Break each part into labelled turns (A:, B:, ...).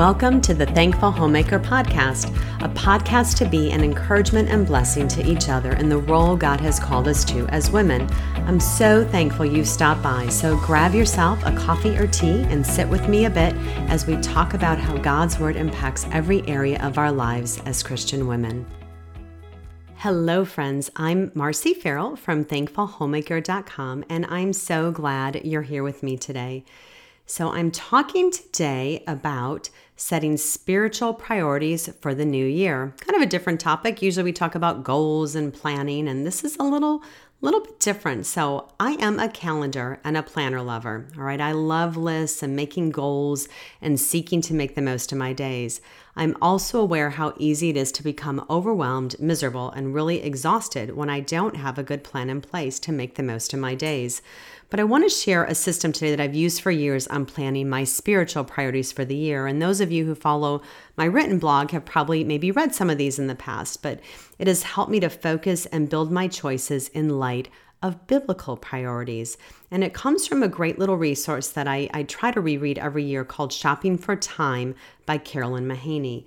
A: Welcome to the Thankful Homemaker Podcast, a podcast to be an encouragement and blessing to each other in the role God has called us to as women. I'm so thankful you stopped by, so grab yourself a coffee or tea and sit with me a bit as we talk about how God's Word impacts every area of our lives as Christian women. Hello, friends. I'm Marci Ferrell from thankfulhomemaker.com, and I'm so glad you're here with me today. So, I'm talking today about setting spiritual priorities for the new year. Kind of a different topic. Usually we talk about goals and planning, and this is a little little bit different. So, I am a calendar and a planner lover. All right, I love lists and making goals and seeking to make the most of my days. I'm also aware how easy it is to become overwhelmed, miserable, and really exhausted when I don't have a good plan in place to make the most of my days. But I want to share a system today that I've used for years on planning my spiritual priorities for the year. And those of you who follow my written blog have probably maybe read some of these in the past, but it has helped me to focus and build my choices in light of biblical priorities. And it comes from a great little resource that I, I try to reread every year called Shopping for Time by Carolyn Mahaney.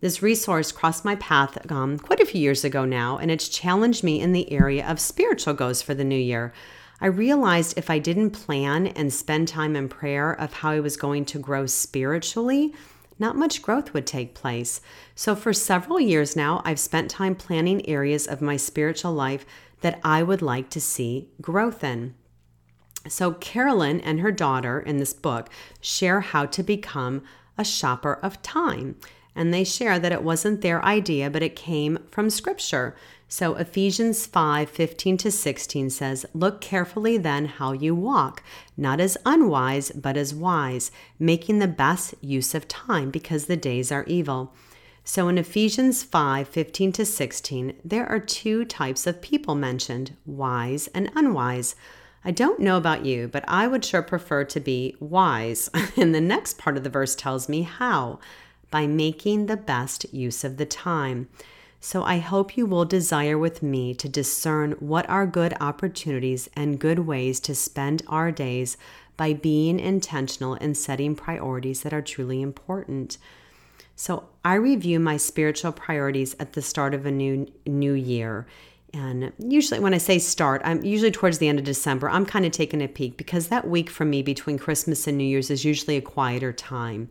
A: This resource crossed my path um, quite a few years ago now, and it's challenged me in the area of spiritual goals for the new year. I realized if I didn't plan and spend time in prayer of how I was going to grow spiritually, not much growth would take place. So, for several years now, I've spent time planning areas of my spiritual life that I would like to see growth in. So, Carolyn and her daughter in this book share how to become a shopper of time. And they share that it wasn't their idea, but it came from scripture. So Ephesians 5 15 to 16 says, Look carefully then how you walk, not as unwise, but as wise, making the best use of time, because the days are evil. So in Ephesians 5 15 to 16, there are two types of people mentioned wise and unwise. I don't know about you, but I would sure prefer to be wise. and the next part of the verse tells me how by making the best use of the time. So I hope you will desire with me to discern what are good opportunities and good ways to spend our days by being intentional in setting priorities that are truly important. So I review my spiritual priorities at the start of a new new year. And usually when I say start, I'm usually towards the end of December. I'm kind of taking a peek because that week for me between Christmas and New Year's is usually a quieter time.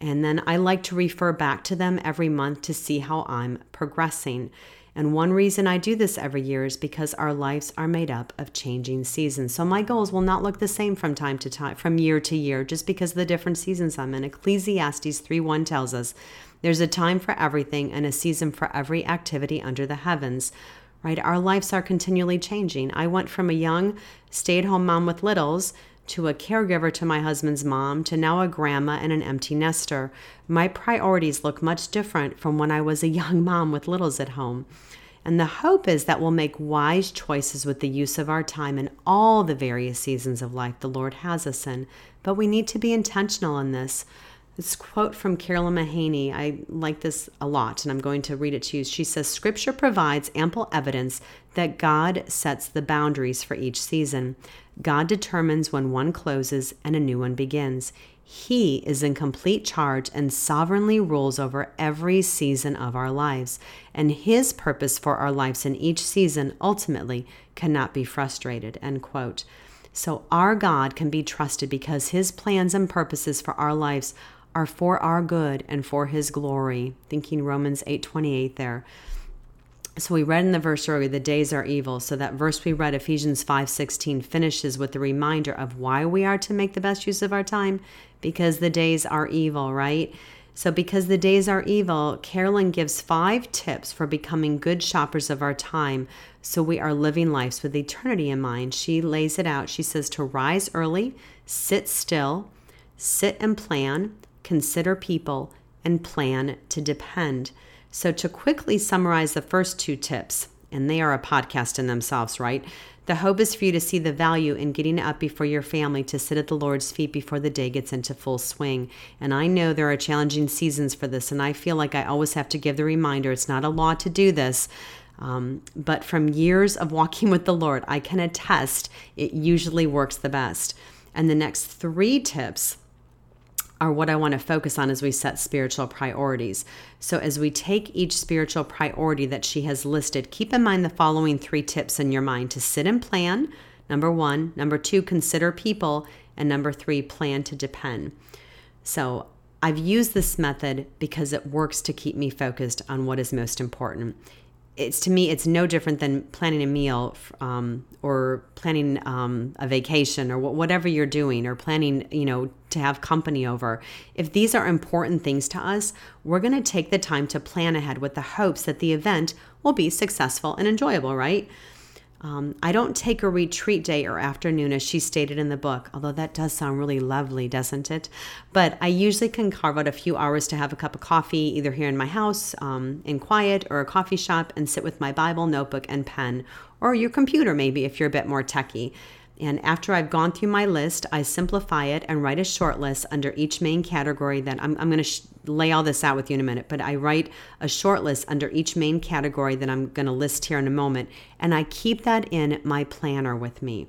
A: And then I like to refer back to them every month to see how I'm progressing. And one reason I do this every year is because our lives are made up of changing seasons. So my goals will not look the same from time to time, from year to year, just because of the different seasons I'm in. Ecclesiastes 3:1 tells us there's a time for everything and a season for every activity under the heavens. Right? Our lives are continually changing. I went from a young stay-at-home mom with littles to a caregiver to my husband's mom to now a grandma and an empty nester. My priorities look much different from when I was a young mom with littles at home. And the hope is that we'll make wise choices with the use of our time in all the various seasons of life the Lord has us in. But we need to be intentional in this. This quote from Carolyn Mahaney, I like this a lot, and I'm going to read it to you. She says, Scripture provides ample evidence that God sets the boundaries for each season. God determines when one closes and a new one begins. He is in complete charge and sovereignly rules over every season of our lives. And His purpose for our lives in each season ultimately cannot be frustrated. End quote. So, our God can be trusted because His plans and purposes for our lives are for our good and for his glory thinking romans 8.28 there so we read in the verse earlier the days are evil so that verse we read ephesians 5.16 finishes with the reminder of why we are to make the best use of our time because the days are evil right? So because the days are evil carolyn gives five tips for becoming good shoppers of our time so we are living lives with eternity in mind. She lays it out. She says to rise early sit still sit and plan consider people, and plan to depend. So, to quickly summarize the first two tips, and they are a podcast in themselves, right? The hope is for you to see the value in getting up before your family to sit at the Lord's feet before the day gets into full swing. And I know there are challenging seasons for this, and I feel like I always have to give the reminder it's not a law to do this. Um, but from years of walking with the Lord, I can attest it usually works the best. And the next three tips are what I want to focus on as we set spiritual priorities. So, as we take each spiritual priority that she has listed, keep in mind the following three tips in your mind to sit and plan. Number one. Number two, consider people. And number three, plan to depend. So, I've used this method because it works to keep me focused on what is most important it's to me it's no different than planning a meal um, or planning um, a vacation or whatever you're doing or planning you know to have company over. If these are important things to us we're going to take the time to plan ahead with the hopes that the event will be successful and enjoyable right um, I don't take a retreat day or afternoon as she stated in the book, although that does sound really lovely, doesn't it? But I usually can carve out a few hours to have a cup of coffee, either here in my house, um, in quiet, or a coffee shop, and sit with my Bible, notebook, and pen, or your computer, maybe, if you're a bit more techy. And after I've gone through my list, I simplify it and write a short list under each main category that I'm, I'm going to sh- lay all this out with you in a minute, but I write a short list under each main category that I'm going to list here in a moment. And I keep that in my planner with me.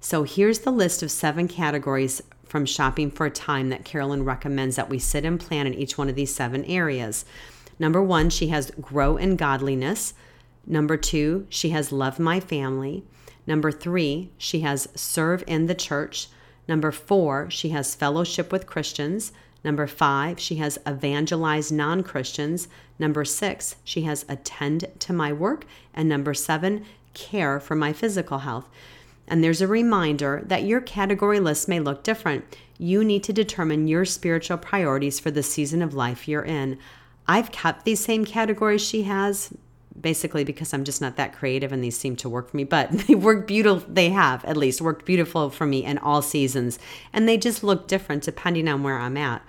A: So here's the list of seven categories from Shopping for a Time that Carolyn recommends that we sit and plan in each one of these seven areas. Number one, she has grow in godliness. Number two, she has love my family. Number three, she has serve in the church. Number four, she has fellowship with Christians. Number five, she has evangelize non Christians. Number six, she has attend to my work. And number seven, care for my physical health. And there's a reminder that your category list may look different. You need to determine your spiritual priorities for the season of life you're in. I've kept these same categories she has basically because I'm just not that creative and these seem to work for me. But they work beautiful, they have at least worked beautiful for me in all seasons. And they just look different depending on where I'm at.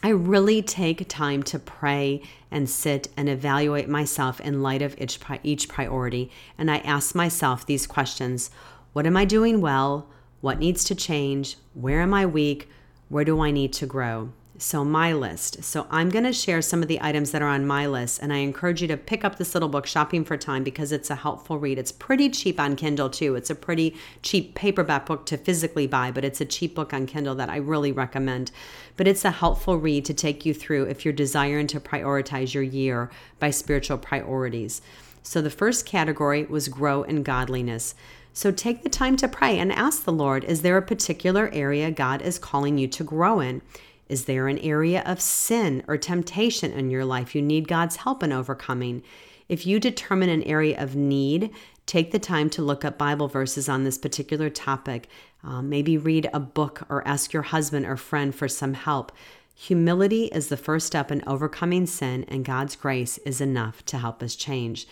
A: I really take time to pray and sit and evaluate myself in light of each, each priority. And I ask myself these questions What am I doing well? What needs to change? Where am I weak? Where do I need to grow? So, my list. So, I'm going to share some of the items that are on my list, and I encourage you to pick up this little book, Shopping for Time, because it's a helpful read. It's pretty cheap on Kindle, too. It's a pretty cheap paperback book to physically buy, but it's a cheap book on Kindle that I really recommend. But it's a helpful read to take you through if you're desiring to prioritize your year by spiritual priorities. So, the first category was grow in godliness. So take the time to pray and ask the Lord, is there a particular area God is calling you to grow in? Is there an area of sin or temptation in your life you need God's help in overcoming? If you determine an area of need, take the time to look up Bible verses on this particular topic. Uh, maybe read a book or ask your husband or friend for some help. Humility is the first step in overcoming sin, and God's grace is enough to help us change.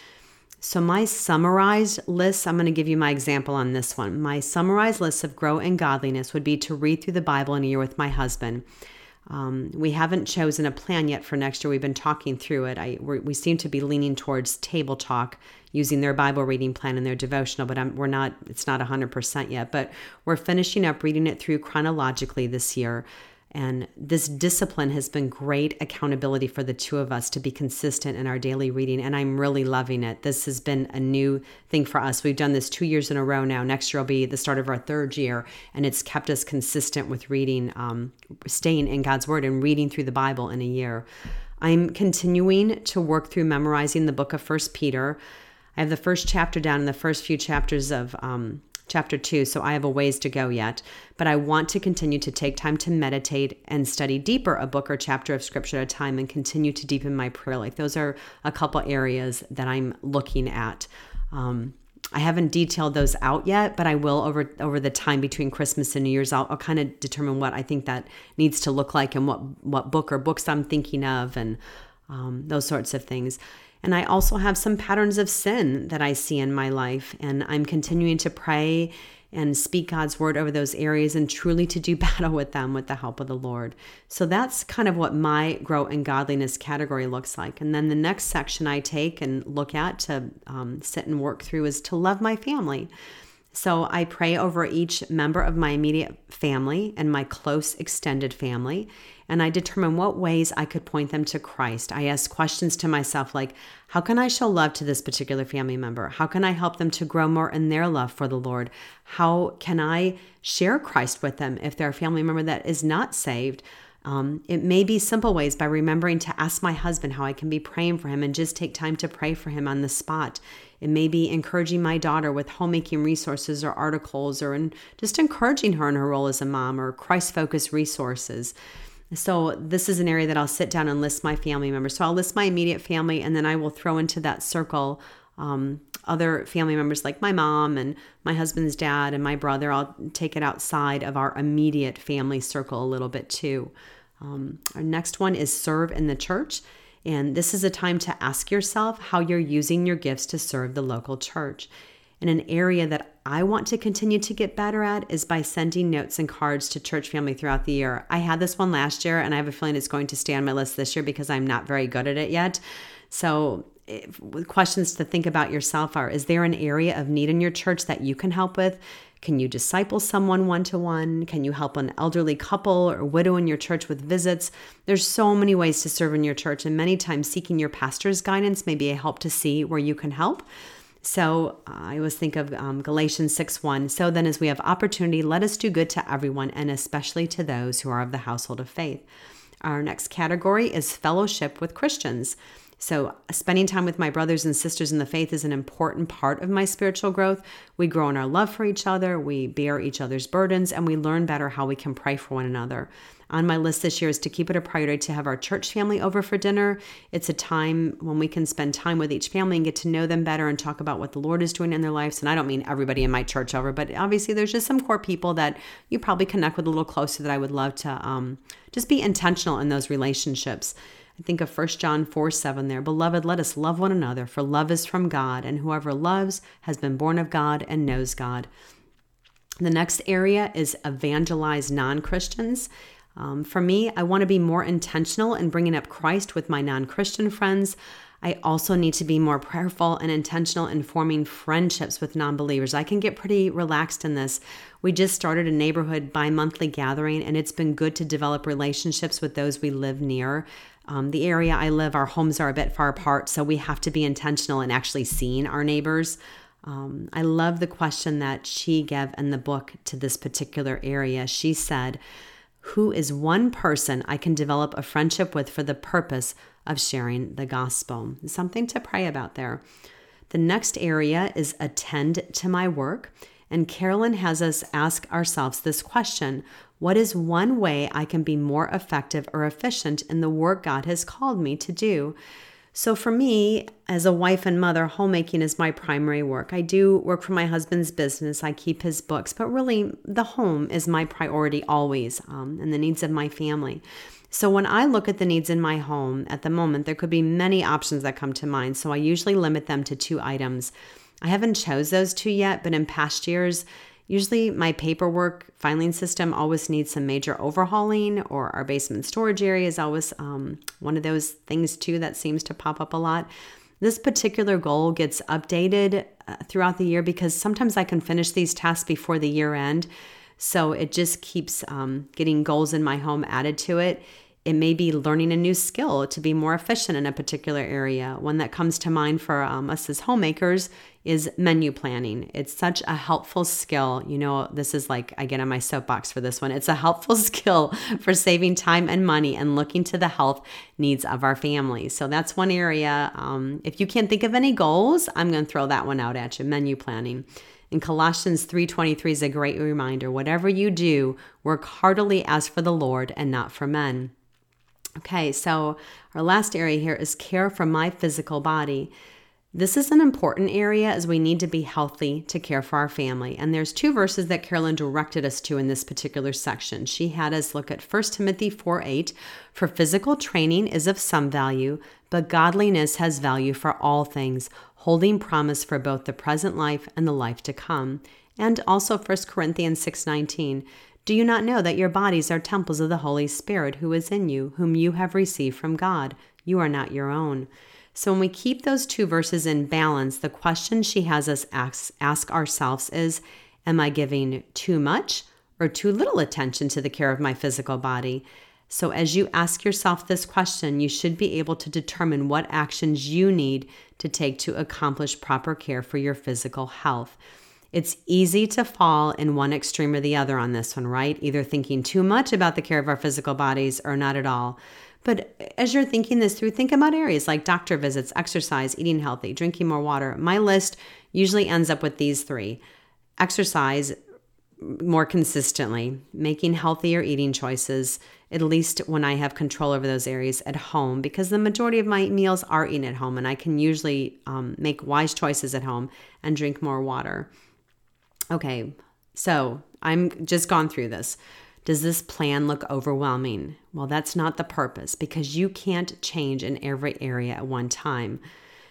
A: So, my summarized list, I'm going to give you my example on this one. My summarized list of grow in godliness would be to read through the Bible in a year with my husband. Um, we haven't chosen a plan yet for next year. We've been talking through it. I we seem to be leaning towards Tabletalk, using their Bible reading plan and their devotional, but I'm, we're not. It's not 100% yet. But we're finishing up reading it through chronologically this year. And this discipline has been great accountability for the two of us to be consistent in our daily reading. And I'm really loving it. This has been a new thing for us. We've done this two years in a row now. Next year will be the start of our third year. And it's kept us consistent with reading, um, staying in God's Word and reading through the Bible in a year. I'm continuing to work through memorizing the book of First Peter. I have the first chapter down and the first few chapters of um, chapter 2, so I have a ways to go yet. But I want to continue to take time to meditate and study deeper a book or chapter of scripture at a time and continue to deepen my prayer life. Those are a couple areas that I'm looking at. Um, I haven't detailed those out yet, but I will over over the time between Christmas and New Year's. I'll, I'll kind of determine what I think that needs to look like and what what book or books I'm thinking of and um, those sorts of things. And I also have some patterns of sin that I see in my life. And I'm continuing to pray and speak God's word over those areas and truly to do battle with them with the help of the Lord. So that's kind of what my grow in godliness category looks like. And then the next section I take and look at to um, sit and work through is to love my family. So I pray over each member of my immediate family and my close extended family, and I determine what ways I could point them to Christ. I ask questions to myself like, how can I show love to this particular family member? How can I help them to grow more in their love for the Lord? How can I share Christ with them if they're a family member that is not saved? Um, it may be simple ways by remembering to ask my husband how I can be praying for him and just take time to pray for him on the spot. It may be encouraging my daughter with homemaking resources or articles or in just encouraging her in her role as a mom or Christ focused resources. So, this is an area that I'll sit down and list my family members. So, I'll list my immediate family and then I will throw into that circle um, other family members like my mom and my husband's dad and my brother. I'll take it outside of our immediate family circle a little bit too. Um, our next one is serve in the church. And this is a time to ask yourself how you're using your gifts to serve the local church. And an area that I want to continue to get better at is by sending notes and cards to church family throughout the year. I had this one last year, and I have a feeling it's going to stay on my list this year because I'm not very good at it yet. So, eh, if, questions to think about yourself are Is there an area of need in your church that you can help with? Can you disciple someone one to one? Can you help an elderly couple or widow in your church with visits? There's so many ways to serve in your church, and many times seeking your pastor's guidance may be a help to see where you can help. So uh, I always think of um, Galatians 6 1. So then, as we have opportunity, let us do good to everyone, and especially to those who are of the household of faith. Our next category is fellowship with Christians. So, spending time with my brothers and sisters in the faith is an important part of my spiritual growth. We grow in our love for each other, we bear each other's burdens, and we learn better how we can pray for one another. On my list this year is to keep it a priority to have our church family over for dinner. It's a time when we can spend time with each family and get to know them better and talk about what the Lord is doing in their lives. And I don't mean everybody in my church over, but obviously there's just some core people that you probably connect with a little closer that I would love to um, just be intentional in those relationships. I think of 1 John 4 7 there. Beloved, let us love one another, for love is from God, and whoever loves has been born of God and knows God. The next area is evangelize non Christians. Um, for me, I want to be more intentional in bringing up Christ with my non Christian friends. I also need to be more prayerful and intentional in forming friendships with non believers. I can get pretty relaxed in this. We just started a neighborhood bi monthly gathering, and it's been good to develop relationships with those we live near. Um, the area I live, our homes are a bit far apart, so we have to be intentional in actually seeing our neighbors. Um, I love the question that she gave in the book to this particular area. She said, Who is one person I can develop a friendship with for the purpose of sharing the gospel? Something to pray about there. The next area is attend to my work. And Carolyn has us ask ourselves this question What is one way I can be more effective or efficient in the work God has called me to do? So, for me, as a wife and mother, homemaking is my primary work. I do work for my husband's business, I keep his books, but really the home is my priority always um, and the needs of my family. So, when I look at the needs in my home at the moment, there could be many options that come to mind. So, I usually limit them to two items. I haven't chose those two yet, but in past years, usually my paperwork filing system always needs some major overhauling, or our basement storage area is always um, one of those things too that seems to pop up a lot. This particular goal gets updated uh, throughout the year because sometimes I can finish these tasks before the year end. So it just keeps um, getting goals in my home added to it. It may be learning a new skill to be more efficient in a particular area. One that comes to mind for um, us as homemakers is menu planning. It's such a helpful skill. You know, this is like, I get on my soapbox for this one. It's a helpful skill for saving time and money and looking to the health needs of our family. So that's one area. Um, if you can't think of any goals, I'm going to throw that one out at you menu planning. And Colossians 3:23 is a great reminder. Whatever you do, work heartily as for the Lord and not for men. Okay, so our last area here is care for my physical body. This is an important area as we need to be healthy to care for our family. And there's two verses that Carolyn directed us to in this particular section. She had us look at 1 Timothy 4 8. For physical training is of some value, but godliness has value for all things, holding promise for both the present life and the life to come. And also 1 Corinthians 6:19. Do you not know that your bodies are temples of the Holy Spirit who is in you, whom you have received from God? You are not your own. So, when we keep those two verses in balance, the question she has us ask, ask ourselves is Am I giving too much or too little attention to the care of my physical body? So, as you ask yourself this question, you should be able to determine what actions you need to take to accomplish proper care for your physical health. It's easy to fall in one extreme or the other on this one, right? Either thinking too much about the care of our physical bodies or not at all. But as you're thinking this through, think about areas like doctor visits, exercise, eating healthy, drinking more water. My list usually ends up with these three exercise more consistently, making healthier eating choices, at least when I have control over those areas at home, because the majority of my meals are eaten at home, and I can usually um, make wise choices at home and drink more water. Okay, so I'm just gone through this. Does this plan look overwhelming? Well, that's not the purpose because you can't change in every area at one time.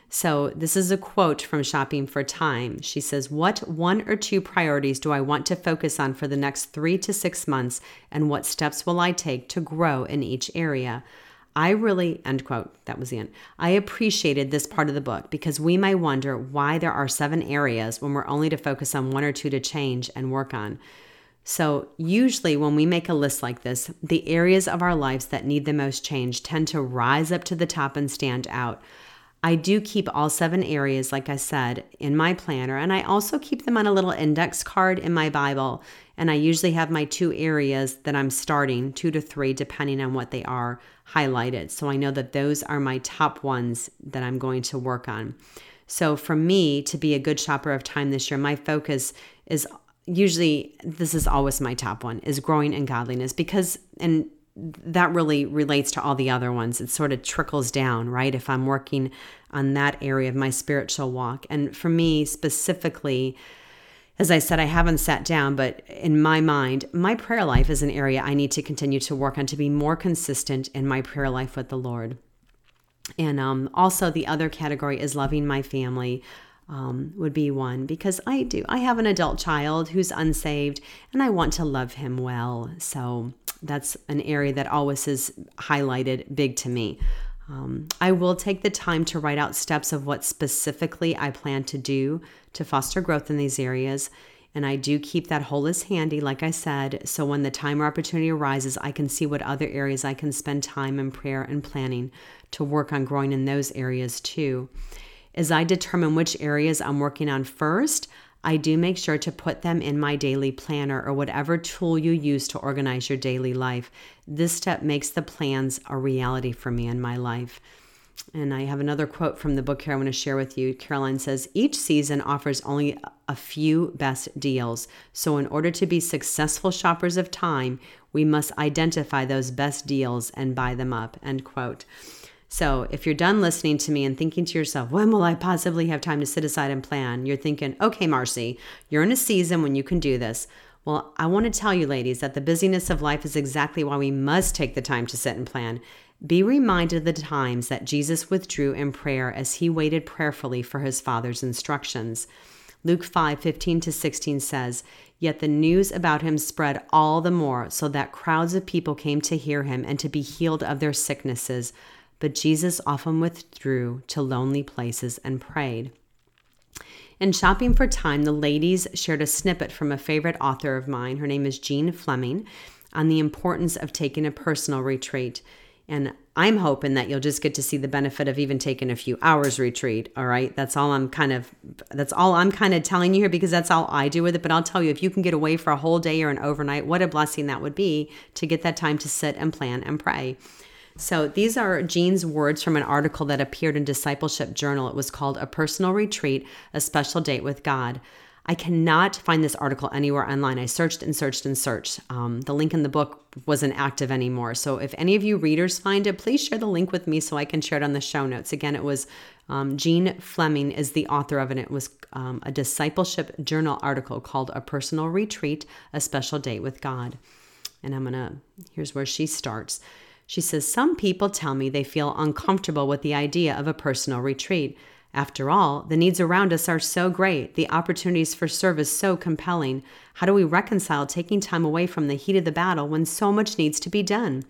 A: So, this is a quote from Shopping for Time. She says, What one or two priorities do I want to focus on for the next three to six months, and what steps will I take to grow in each area? I really, end quote, that was the end. I appreciated this part of the book because we may wonder why there are seven areas when we're only to focus on one or two to change and work on. So, usually, when we make a list like this, the areas of our lives that need the most change tend to rise up to the top and stand out. I do keep all seven areas, like I said, in my planner, and I also keep them on a little index card in my Bible. And I usually have my two areas that I'm starting, two to three, depending on what they are, highlighted. So I know that those are my top ones that I'm going to work on. So for me to be a good shopper of time this year, my focus is usually this is always my top one is growing in godliness because and that really relates to all the other ones. It sort of trickles down right? If i'm working on that area of my spiritual walk. And for me specifically as I said, I haven't sat down, but in my mind, my prayer life is an area I need to continue to work on to be more consistent in my prayer life with the Lord. And um, also, the other category is loving my family um, would be one because I do. I have an adult child who's unsaved and I want to love him well. So that's an area that always is highlighted big to me. Um, I will take the time to write out steps of what specifically I plan to do to foster growth in these areas. And I do keep that whole list handy, like I said, so when the time or opportunity arises, I can see what other areas I can spend time in prayer and planning to work on growing in those areas too. As I determine which areas I'm working on first, I do make sure to put them in my daily planner or whatever tool you use to organize your daily life. This step makes the plans a reality for me in my life. And I have another quote from the book here I want to share with you. Carolyn says, Each season offers only a few best deals. So, in order to be successful shoppers of time, we must identify those best deals and buy them up. End quote. So if you're done listening to me and thinking to yourself, when will I possibly have time to sit aside and plan? You're thinking, okay, Marci, you're in a season when you can do this. Well, I want to tell you, ladies, that the busyness of life is exactly why we must take the time to sit and plan. Be reminded of the times that Jesus withdrew in prayer as he waited prayerfully for his Father's instructions. Luke 5 15 to 16 says, Yet the news about him spread all the more, so that crowds of people came to hear him and to be healed of their sicknesses but Jesus often withdrew to lonely places and prayed. In Shopping for Time, the ladies shared a snippet from a favorite author of mine. Her name is Jean Fleming on the importance of taking a personal retreat. And I'm hoping that you'll just get to see the benefit of even taking a few hours retreat. All right. That's all I'm kind of that's all I'm kind of telling you here because that's all I do with it. But I'll tell you if you can get away for a whole day or an overnight, what a blessing that would be to get that time to sit and plan and pray. So these are Jean's words from an article that appeared in Discipleship Journal. It was called A Personal Retreat, A Special Date with God. I cannot find this article anywhere online. I searched and searched and searched. Um, the link in the book wasn't active anymore. So if any of you readers find it, please share the link with me so I can share it on the show notes. Again, it was um, Jean Fleming is the author of it. It was um, a discipleship journal article called A Personal Retreat, A Special Date with God. And I'm to, here's where she starts. She says, Some people tell me they feel uncomfortable with the idea of a personal retreat. After all, the needs around us are so great, the opportunities for service so compelling. How do we reconcile taking time away from the heat of the battle when so much needs to be done?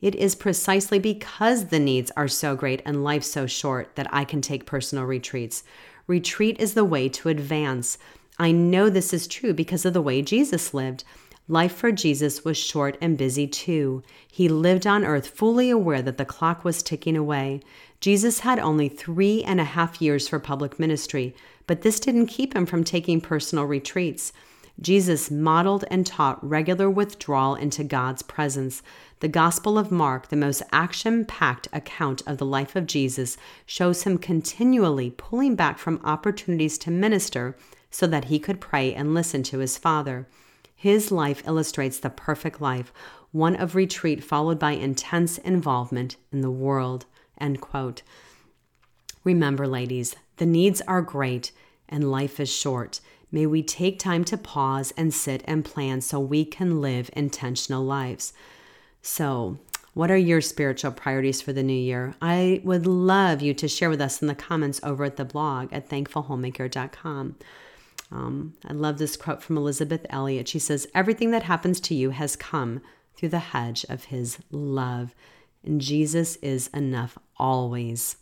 A: It is precisely because the needs are so great and life so short that I can take personal retreats. Retreat is the way to advance. I know this is true because of the way Jesus lived. Life for Jesus was short and busy too. He lived on earth fully aware that the clock was ticking away. Jesus had only three and a half years for public ministry, but this didn't keep him from taking personal retreats. Jesus modeled and taught regular withdrawal into God's presence. The Gospel of Mark, the most action packed account of the life of Jesus, shows him continually pulling back from opportunities to minister so that he could pray and listen to his Father. His life illustrates the perfect life, one of retreat followed by intense involvement in the world. End quote. Remember, ladies, the needs are great and life is short. May we take time to pause and sit and plan so we can live intentional lives. So, what are your spiritual priorities for the new year? I would love you to share with us in the comments over at the blog at thankfulhomemaker.com. Um, I love this quote from Elisabeth Elliot. She says, Everything that happens to you has come through the hedge of his love. And Jesus is enough always.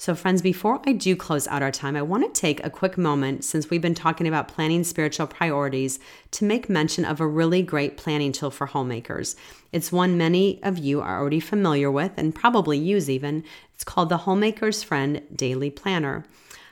A: So, friends, before I do close out our time, I want to take a quick moment since we've been talking about planning spiritual priorities to make mention of a really great planning tool for homemakers. It's one many of you are already familiar with and probably use even. It's called the Homemaker's Friend Daily Planner.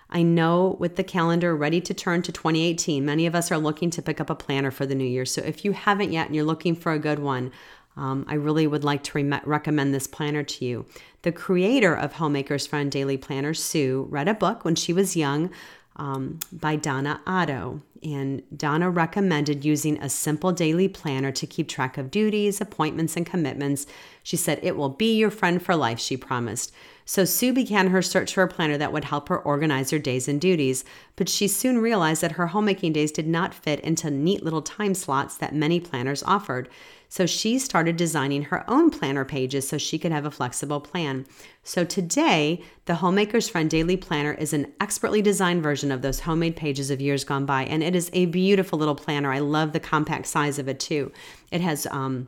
A: I know with the calendar ready to turn to 2018, many of us are looking to pick up a planner for the new year. So if you haven't yet and you're looking for a good one, um, I really would like to re- recommend this planner to you. The creator of Homemaker's Friend Daily Planner, Sue, read a book when she was young um, by Donna Otto. And Donna recommended using a simple daily planner to keep track of duties, appointments, and commitments. She said, It will be your friend for life, she promised. So Sue began her search for a planner that would help her organize her days and duties, but she soon realized that her homemaking days did not fit into neat little time slots that many planners offered. So she started designing her own planner pages so she could have a flexible plan. So today, the Homemaker's Friend Daily Planner is an expertly designed version of those homemade pages of years gone by, and it is a beautiful little planner. I love the compact size of it too. It has um,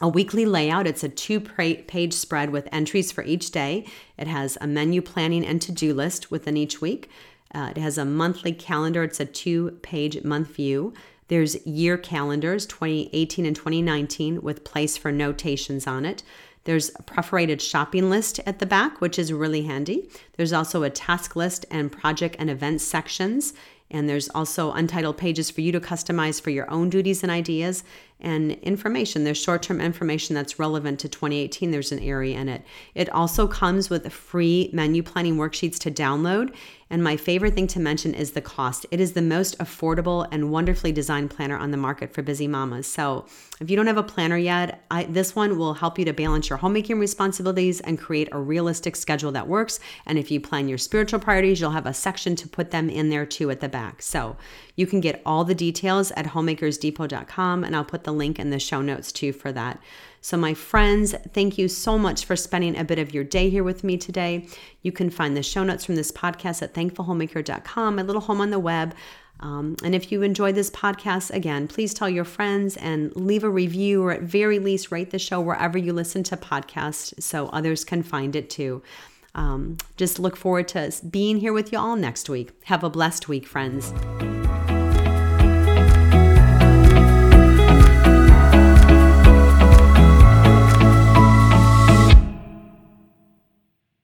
A: a weekly layout. It's a two page spread with entries for each day. It has a menu planning and to do list within each week. Uh, it has a monthly calendar. It's a two page month view. There's year calendars 2018 and 2019 with place for notations on it. There's a perforated shopping list at the back, which is really handy. There's also a task list and project and event sections. And there's also untitled pages for you to customize for your own duties and ideas and information. There's short term information that's relevant to 2018. There's an area in it. It also comes with free menu planning worksheets to download. And my favorite thing to mention is the cost. It is the most affordable and wonderfully designed planner on the market for busy mamas. So if you don't have a planner yet, I, this one will help you to balance your homemaking responsibilities and create a realistic schedule that works. And if you plan your spiritual priorities, you'll have a section to put them in there too at the back. So you can get all the details at homemakersdepot.com, and I'll put the link in the show notes too for that. So, my friends, thank you so much for spending a bit of your day here with me today. You can find the show notes from this podcast at thankfulhomemaker.com, my little home on the web. Um, and if you enjoyed this podcast, again, please tell your friends and leave a review or at very least rate the show wherever you listen to podcasts so others can find it too. Um, just look forward to being here with you all next week. Have a blessed week, friends.